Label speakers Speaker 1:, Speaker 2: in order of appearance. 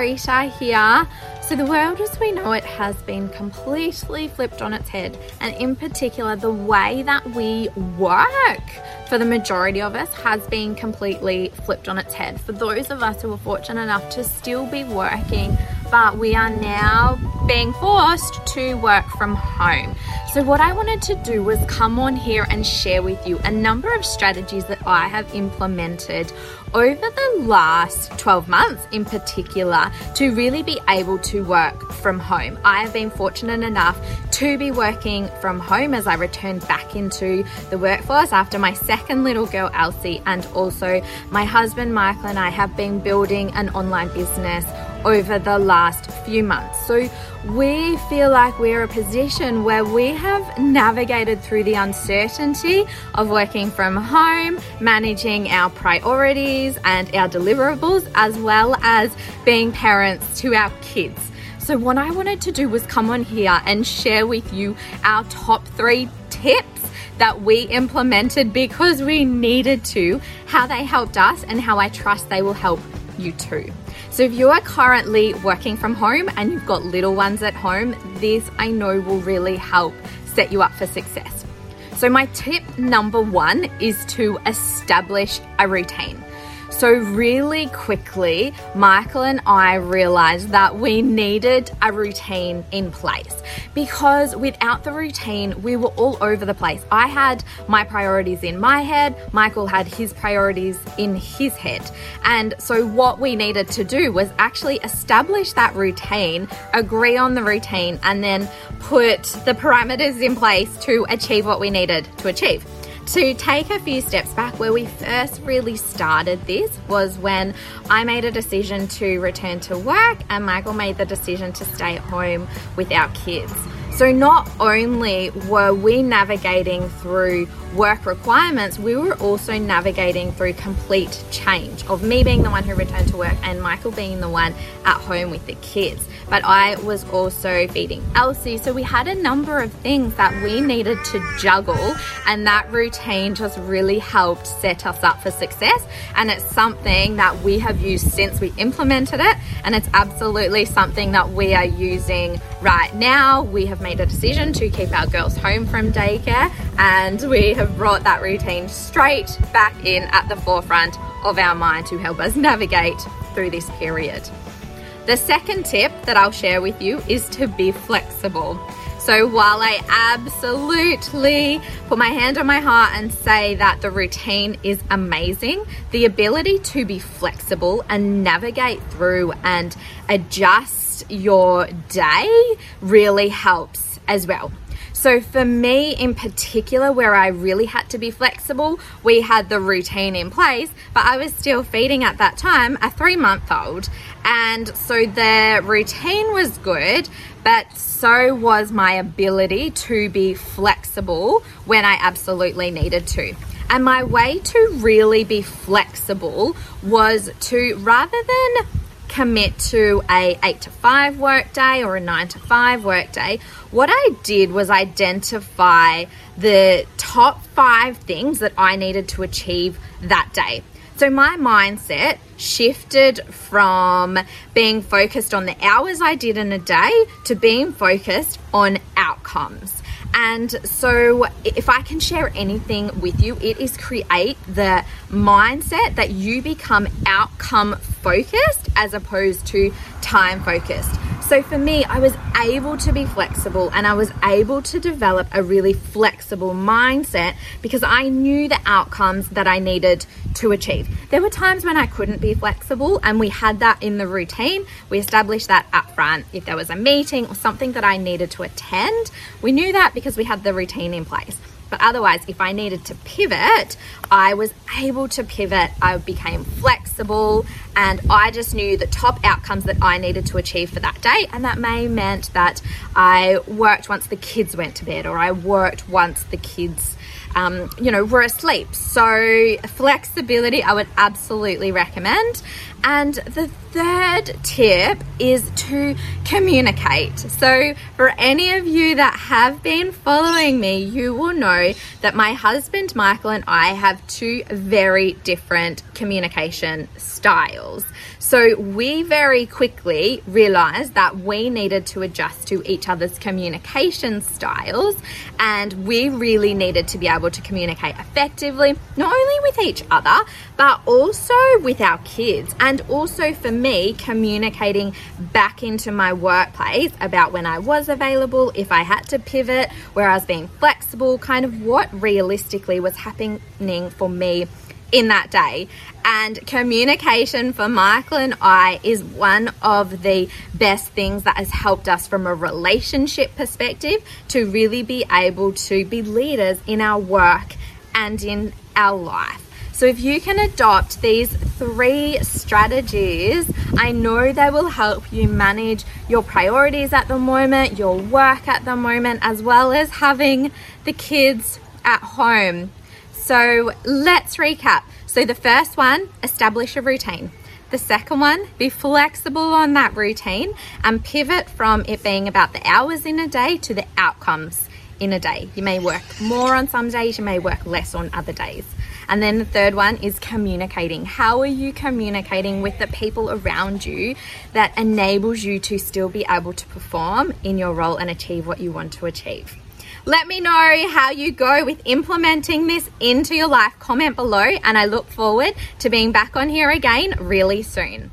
Speaker 1: Here. So, the world as we know it has been completely flipped on its head, and in particular, the way that we work for the majority of us has been completely flipped on its head. For those of us who are fortunate enough to still be working, but we are now being forced to work from home. So, what I wanted to do was come on here and share with you a number of strategies that I have implemented over the last 12 months in particular to really be able to work from home. I have been fortunate enough to be working from home as I returned back into the workforce after my second little girl, Elsie, and also my husband, Michael, and I have been building an online business over the last few months. So we feel like we're a position where we have navigated through the uncertainty of working from home, managing our priorities and our deliverables, as well as being parents to our kids. So, what I wanted to do was come on here and share with you our top three tips that we implemented because we needed to, how they helped us, and how I trust they will help you too. So, if you are currently working from home and you've got little ones at home, this I know will really help set you up for success. So, my tip number one is to establish a routine. So, really quickly, Michael and I realized that we needed a routine in place because without the routine, we were all over the place. I had my priorities in my head, Michael had his priorities in his head. And so, what we needed to do was actually establish that routine, agree on the routine, and then put the parameters in place to achieve what we needed to achieve. To take a few steps back, where we first really started this was when I made a decision to return to work and Michael made the decision to stay at home with our kids. So, not only were we navigating through work requirements, we were also navigating through complete change of me being the one who returned to work and Michael being the one at home with the kids. But I was also feeding Elsie. So we had a number of things that we needed to juggle, and that routine just really helped set us up for success. And it's something that we have used since we implemented it, and it's absolutely something that we are using right now. We have made a decision to keep our girls home from daycare, and we have brought that routine straight back in at the forefront of our mind to help us navigate through this period. The second tip that I'll share with you is to be flexible. So, while I absolutely put my hand on my heart and say that the routine is amazing, the ability to be flexible and navigate through and adjust your day really helps as well. So, for me in particular, where I really had to be flexible, we had the routine in place, but I was still feeding at that time a three month old. And so the routine was good, but so was my ability to be flexible when I absolutely needed to. And my way to really be flexible was to rather than commit to a 8 to 5 work day or a 9 to 5 work day, what I did was identify the top 5 things that I needed to achieve that day. So my mindset shifted from being focused on the hours I did in a day to being focused on outcomes. And so, if I can share anything with you, it is create the mindset that you become outcome focused as opposed to time focused. So for me, I was able to be flexible and I was able to develop a really flexible mindset because I knew the outcomes that I needed to achieve. There were times when I couldn't be flexible, and we had that in the routine. We established that up front. If there was a meeting or something that I needed to attend, we knew that because we had the routine in place. But otherwise, if I needed to pivot, I was able to pivot. I became flexible and I just knew the top outcomes that I needed to achieve for that day. And that may meant that I worked once the kids went to bed or I worked once the kids um, you know, were asleep. So, flexibility I would absolutely recommend. And the third tip is to communicate. So, for any of you that have been following me, you will know that my husband Michael and I have two very different communication styles. So, we very quickly realized that we needed to adjust to each other's communication styles, and we really needed to be able to communicate effectively, not only with each other, but also with our kids, and also for me, communicating back into my workplace about when I was available, if I had to pivot, where I was being flexible, kind of what realistically was happening for me in that day. And communication for Michael and I is one of the best things that has helped us from a relationship perspective to really be able to be leaders in our work and in our life. So, if you can adopt these three strategies, I know they will help you manage your priorities at the moment, your work at the moment, as well as having the kids at home. So, let's recap. So, the first one, establish a routine. The second one, be flexible on that routine and pivot from it being about the hours in a day to the outcomes in a day. You may work more on some days, you may work less on other days. And then the third one is communicating. How are you communicating with the people around you that enables you to still be able to perform in your role and achieve what you want to achieve? Let me know how you go with implementing this into your life. Comment below, and I look forward to being back on here again really soon.